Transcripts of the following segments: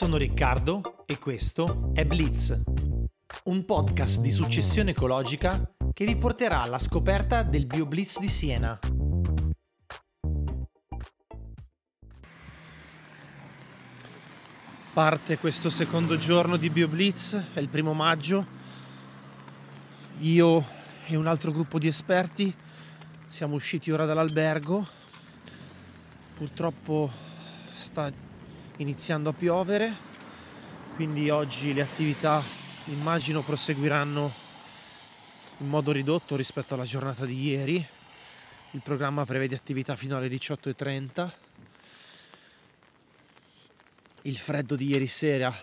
Sono Riccardo e questo è Blitz, un podcast di successione ecologica che vi porterà alla scoperta del BioBlitz di Siena. Parte questo secondo giorno di BioBlitz, è il primo maggio. Io e un altro gruppo di esperti siamo usciti ora dall'albergo. Purtroppo sta iniziando a piovere, quindi oggi le attività immagino proseguiranno in modo ridotto rispetto alla giornata di ieri. Il programma prevede attività fino alle 18.30 il freddo di ieri sera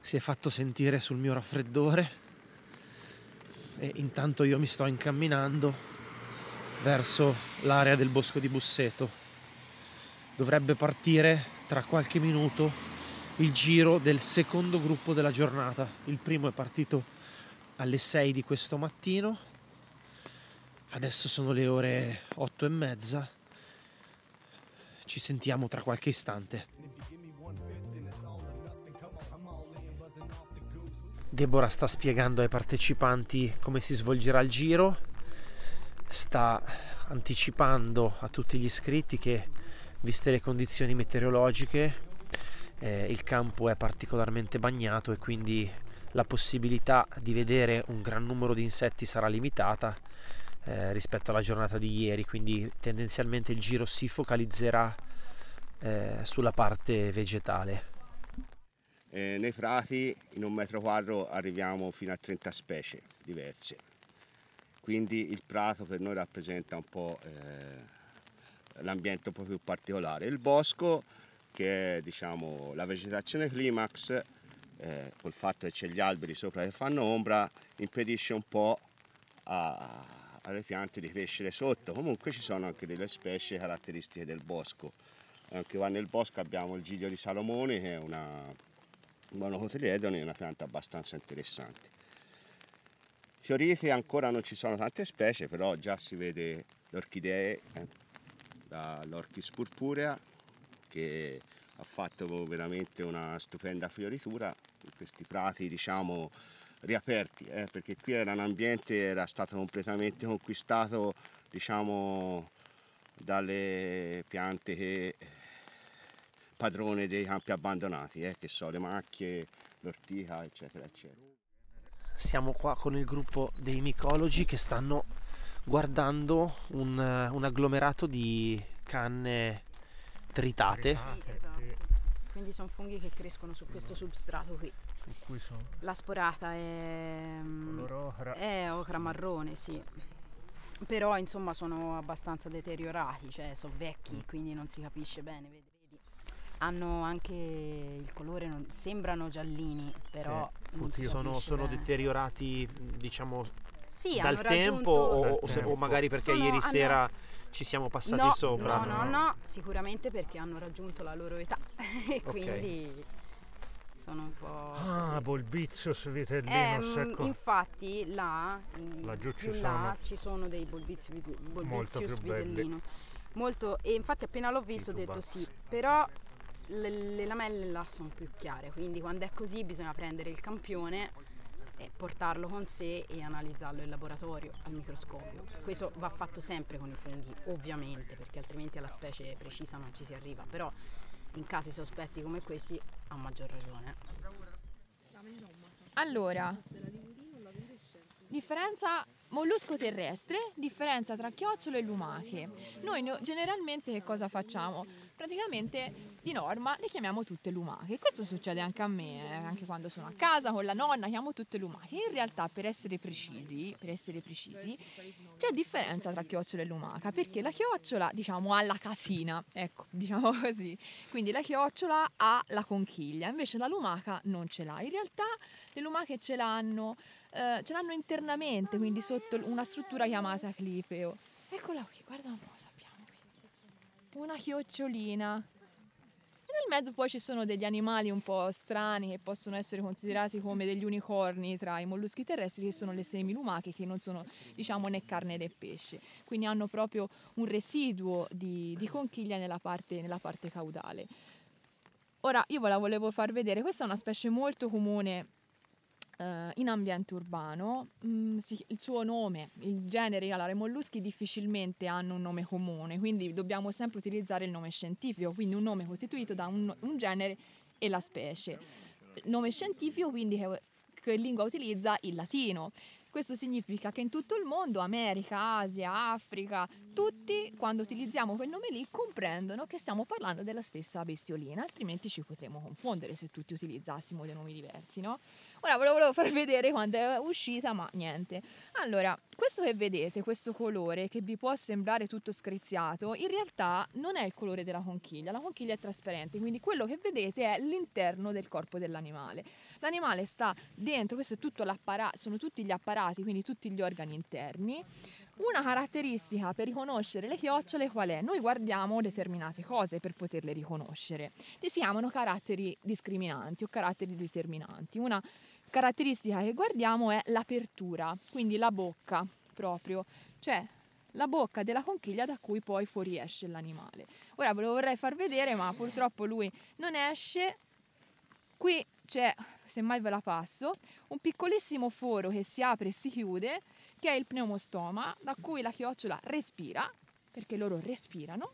si è fatto sentire sul mio raffreddore e intanto io mi sto incamminando verso l'area del bosco di Busseto. Dovrebbe partire tra qualche minuto il giro del secondo gruppo della giornata. Il primo è partito alle 6 di questo mattino, adesso sono le ore 8 e mezza. Ci sentiamo tra qualche istante. Deborah sta spiegando ai partecipanti come si svolgerà il giro, sta anticipando a tutti gli iscritti che, viste le condizioni meteorologiche, eh, il campo è particolarmente bagnato e quindi la possibilità di vedere un gran numero di insetti sarà limitata eh, rispetto alla giornata di ieri, quindi tendenzialmente il giro si focalizzerà eh, sulla parte vegetale. Eh, nei prati in un metro quadro arriviamo fino a 30 specie diverse. Quindi il prato per noi rappresenta un po' eh, l'ambiente un po' più particolare. Il bosco, che è diciamo, la vegetazione climax, eh, col fatto che c'è gli alberi sopra che fanno ombra, impedisce un po' a, alle piante di crescere sotto. Comunque ci sono anche delle specie caratteristiche del bosco. Anche qua nel bosco abbiamo il giglio di Salomone, che è una monocotiledone una pianta abbastanza interessante. Fiorite ancora non ci sono tante specie, però già si vede le orchidee, eh, l'orchis purpurea che ha fatto veramente una stupenda fioritura in questi prati diciamo riaperti, eh, perché qui era un ambiente era stato completamente conquistato diciamo dalle piante che padrone dei campi abbandonati, eh, che sono le macchie, l'ortica, eccetera, eccetera. Siamo qua con il gruppo dei micologi che stanno guardando un, un agglomerato di canne tritate. Sì, esatto. Quindi sono funghi che crescono su questo substrato qui. La sporata è, ocra. è ocra marrone, sì. Però insomma sono abbastanza deteriorati, cioè sono vecchi, mm. quindi non si capisce bene. Vedi? hanno anche il colore, non, sembrano giallini, però eh, sono, sono deteriorati, diciamo, sì, dal tempo o, o, se, o, magari perché sono, ieri sera hanno... ci siamo passati no, sopra? No, no, no, sicuramente perché hanno raggiunto la loro età e quindi okay. sono un po'... Ah, Bolbizius vitellino eh, Infatti là, Laggiù ci, sono. là ci sono dei Bolbizius, Bolbizius vitellino. Molto, e infatti appena l'ho visto ho detto sì, però le, le lamelle là sono più chiare, quindi quando è così bisogna prendere il campione e portarlo con sé e analizzarlo in laboratorio al microscopio. Questo va fatto sempre con i funghi, ovviamente, perché altrimenti alla specie precisa non ci si arriva, però in casi sospetti come questi a maggior ragione. Allora, differenza mollusco terrestre, differenza tra chiocciolo e lumache. Noi no, generalmente che cosa facciamo? Praticamente di norma le chiamiamo tutte lumache. Questo succede anche a me, eh, anche quando sono a casa con la nonna, chiamo tutte lumache. In realtà, per essere precisi, per essere precisi, c'è differenza tra chiocciola e lumaca, perché la chiocciola, diciamo, ha la casina, ecco, diciamo così. Quindi la chiocciola ha la conchiglia, invece la lumaca non ce l'ha. In realtà le lumache ce l'hanno, eh, ce l'hanno internamente, quindi sotto una struttura chiamata clipeo. Eccola qui, guarda un po'. Una chiocciolina. Nel mezzo poi ci sono degli animali un po' strani che possono essere considerati come degli unicorni tra i molluschi terrestri che sono le semilumache che non sono diciamo né carne né pesce, quindi hanno proprio un residuo di, di conchiglia nella parte, nella parte caudale. Ora io ve la volevo far vedere, questa è una specie molto comune Uh, in ambiente urbano, mm, sì, il suo nome, il genere, allora i molluschi difficilmente hanno un nome comune, quindi dobbiamo sempre utilizzare il nome scientifico, quindi un nome costituito da un, un genere e la specie. Nome scientifico quindi che, che lingua utilizza il latino. Questo significa che in tutto il mondo, America, Asia, Africa, tutti quando utilizziamo quel nome lì comprendono che stiamo parlando della stessa bestiolina, altrimenti ci potremmo confondere se tutti utilizzassimo dei nomi diversi, no? Ora ve lo volevo far vedere quando è uscita, ma niente. Allora, questo che vedete, questo colore che vi può sembrare tutto screziato, in realtà non è il colore della conchiglia. La conchiglia è trasparente, quindi quello che vedete è l'interno del corpo dell'animale. L'animale sta dentro, questo è tutto l'apparato, sono tutti gli apparati, quindi tutti gli organi interni. Una caratteristica per riconoscere le chiocciole qual è? Noi guardiamo determinate cose per poterle riconoscere. Li si chiamano caratteri discriminanti o caratteri determinanti. Una caratteristica che guardiamo è l'apertura, quindi la bocca proprio, cioè la bocca della conchiglia da cui poi fuoriesce l'animale. Ora ve lo vorrei far vedere, ma purtroppo lui non esce. Qui c'è, semmai ve la passo, un piccolissimo foro che si apre e si chiude, che è il pneumostoma, da cui la chiocciola respira, perché loro respirano.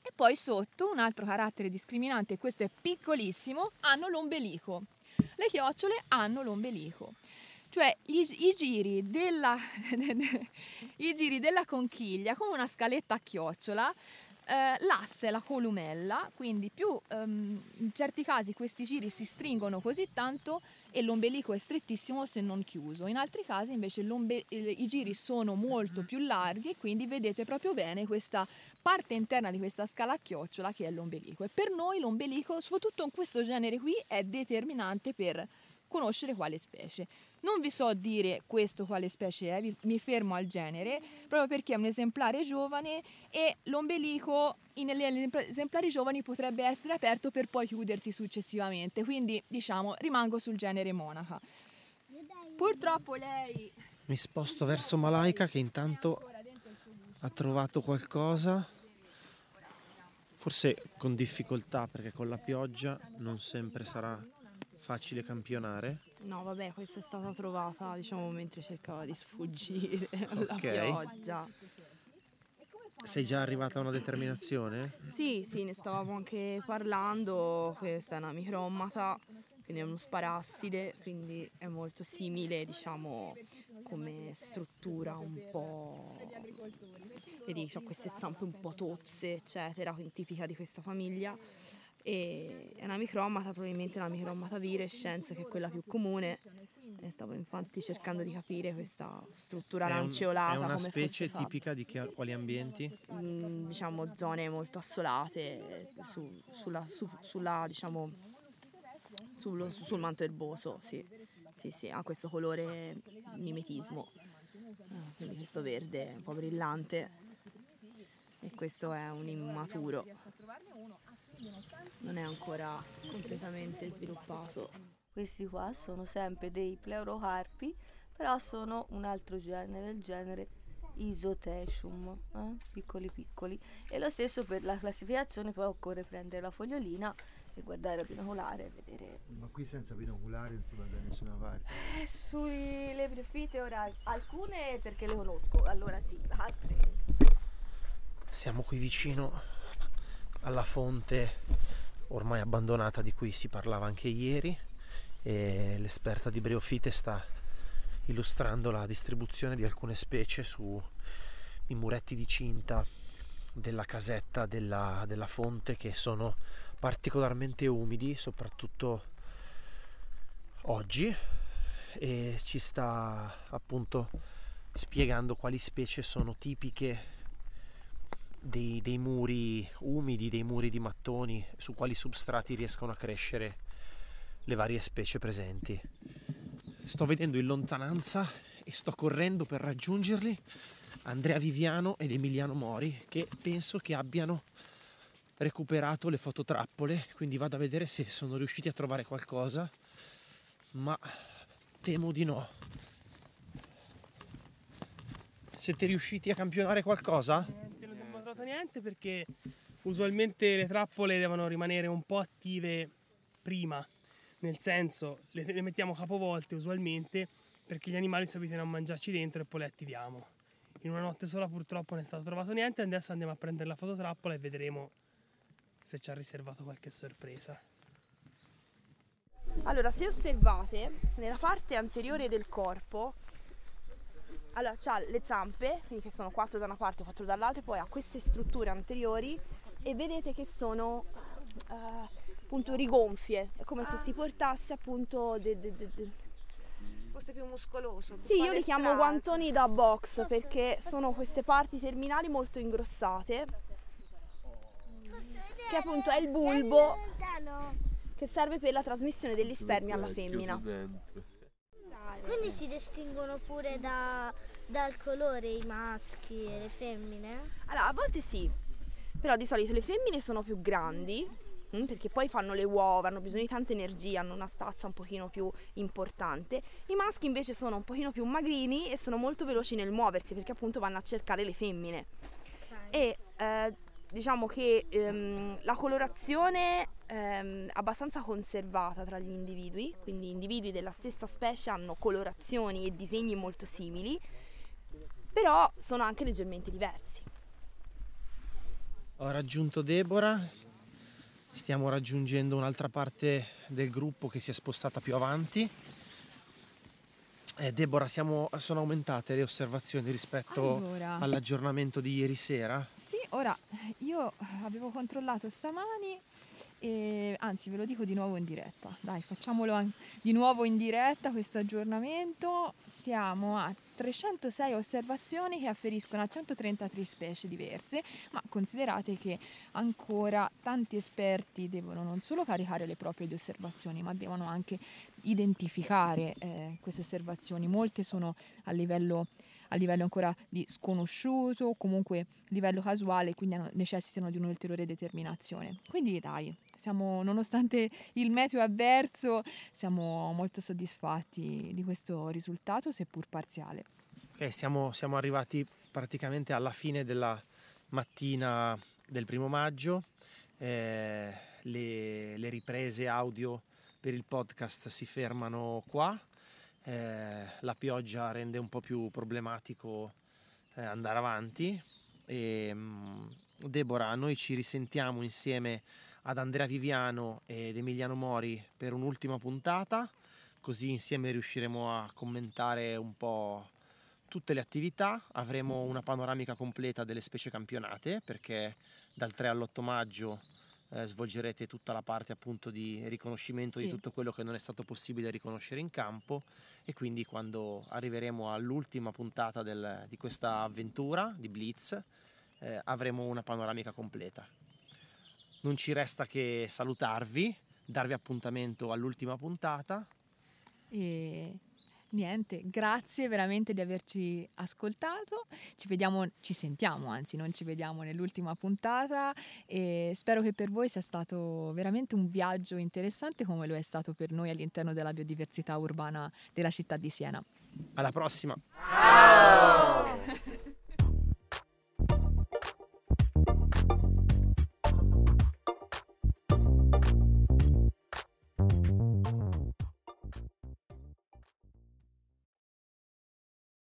E poi sotto un altro carattere discriminante, questo è piccolissimo, hanno l'ombelico le chiocciole hanno l'ombelico. Cioè i, i, giri della, i giri della conchiglia come una scaletta a chiocciola eh, l'asse la columella, quindi più um, in certi casi questi giri si stringono così tanto e l'ombelico è strettissimo se non chiuso, in altri casi invece i giri sono molto più larghi, quindi vedete proprio bene questa parte interna di questa scala a chiocciola che è l'ombelico. E per noi l'ombelico, soprattutto in questo genere qui, è determinante per conoscere quale specie. Non vi so dire questo quale specie è, mi fermo al genere, proprio perché è un esemplare giovane e l'ombelico negli esemplari giovani potrebbe essere aperto per poi chiudersi successivamente, quindi diciamo rimango sul genere monaca. Purtroppo lei... Mi sposto verso Malaika che intanto ha trovato qualcosa, forse con difficoltà perché con la pioggia non sempre sarà facile campionare? No, vabbè, questa è stata trovata, diciamo, mentre cercava di sfuggire alla pioggia. Sei già arrivata a una determinazione? Sì, sì, ne stavamo anche parlando. Questa è una micromata, quindi è uno sparasside, quindi è molto simile, diciamo, come struttura un po'. Vedi, ho queste zampe un po' tozze, eccetera, tipica di questa famiglia e è una micromata, probabilmente una micromata virescens che è quella più comune. E stavo infatti cercando di capire questa struttura è lanceolata. Un, è una specie tipica di che, quali ambienti? Mm, diciamo zone molto assolate, su, sulla, su, sulla, diciamo, sullo, sul manto erboso, sì. Sì, sì, ha questo colore mimetismo, ah, quindi questo verde un po' brillante e questo è un immaturo non è ancora completamente sviluppato. Questi qua sono sempre dei pleurocarpi, però sono un altro genere, il genere Isotecium, eh? piccoli piccoli. E lo stesso per la classificazione, poi occorre prendere la fogliolina e guardare la binoculare e vedere. Ma qui senza binoculare non si va da nessuna parte. Eh, sulle briofite ora alcune perché le conosco, allora sì, altre. Siamo qui vicino alla fonte ormai abbandonata di cui si parlava anche ieri e l'esperta di Breofite sta illustrando la distribuzione di alcune specie sui muretti di cinta della casetta della, della fonte che sono particolarmente umidi soprattutto oggi e ci sta appunto spiegando quali specie sono tipiche dei, dei, muri umidi, dei muri di mattoni su quali substrati riescono a crescere le varie specie presenti. Sto vedendo in lontananza e sto correndo per raggiungerli Andrea Viviano ed Emiliano Mori che penso che abbiano recuperato le fototrappole, quindi vado a vedere se sono riusciti a trovare qualcosa, ma temo di no. Siete riusciti a campionare qualcosa? Trovato niente perché usualmente le trappole devono rimanere un po' attive prima, nel senso le, le mettiamo capovolte usualmente perché gli animali si abituano a mangiarci dentro e poi le attiviamo. In una notte sola purtroppo non è stato trovato niente, adesso andiamo a prendere la fototrappola e vedremo se ci ha riservato qualche sorpresa. Allora, se osservate, nella parte anteriore del corpo, allora c'ha le zampe, quindi che sono quattro da una parte e quattro dall'altra, e poi ha queste strutture anteriori e vedete che sono uh, appunto rigonfie, è come ah. se si portasse appunto de, de, de, fosse più muscoloso. Più sì, io li chiamo guantoni da box perché sono queste parti terminali molto ingrossate. Che appunto è il bulbo che serve per la trasmissione degli spermi alla femmina. Quindi si distinguono pure da, dal colore i maschi e le femmine? Allora, a volte sì, però di solito le femmine sono più grandi mm, perché poi fanno le uova, hanno bisogno di tanta energia, hanno una stazza un pochino più importante. I maschi invece sono un pochino più magrini e sono molto veloci nel muoversi perché appunto vanno a cercare le femmine. Okay. E eh, diciamo che ehm, la colorazione ehm, abbastanza conservata tra gli individui, quindi individui della stessa specie hanno colorazioni e disegni molto simili, però sono anche leggermente diversi. Ho raggiunto Deborah, stiamo raggiungendo un'altra parte del gruppo che si è spostata più avanti eh, Deborah, siamo, sono aumentate le osservazioni rispetto allora. all'aggiornamento di ieri sera? Sì, ora io avevo controllato stamani e anzi ve lo dico di nuovo in diretta. Dai, facciamolo di nuovo in diretta questo aggiornamento. Siamo a 306 osservazioni che afferiscono a 133 specie diverse, ma considerate che ancora tanti esperti devono non solo caricare le proprie osservazioni, ma devono anche identificare eh, queste osservazioni. Molte sono a livello a livello ancora di sconosciuto o comunque livello casuale, quindi necessitano di un'ulteriore determinazione. Quindi dai, siamo, nonostante il meteo avverso, siamo molto soddisfatti di questo risultato, seppur parziale. Ok, stiamo, siamo arrivati praticamente alla fine della mattina del primo maggio. Eh, le, le riprese audio per il podcast si fermano qua eh, la pioggia rende un po' più problematico eh, andare avanti. E, mh, Deborah, noi ci risentiamo insieme ad Andrea Viviano ed Emiliano Mori per un'ultima puntata, così insieme riusciremo a commentare un po' tutte le attività, avremo una panoramica completa delle specie campionate perché dal 3 all'8 maggio eh, svolgerete tutta la parte appunto di riconoscimento sì. di tutto quello che non è stato possibile riconoscere in campo e quindi quando arriveremo all'ultima puntata del, di questa avventura di Blitz eh, avremo una panoramica completa. Non ci resta che salutarvi, darvi appuntamento all'ultima puntata. E niente, grazie veramente di averci ascoltato. Ci vediamo, ci sentiamo, anzi, non ci vediamo nell'ultima puntata e spero che per voi sia stato veramente un viaggio interessante come lo è stato per noi all'interno della biodiversità urbana della città di Siena. Alla prossima. Ciao!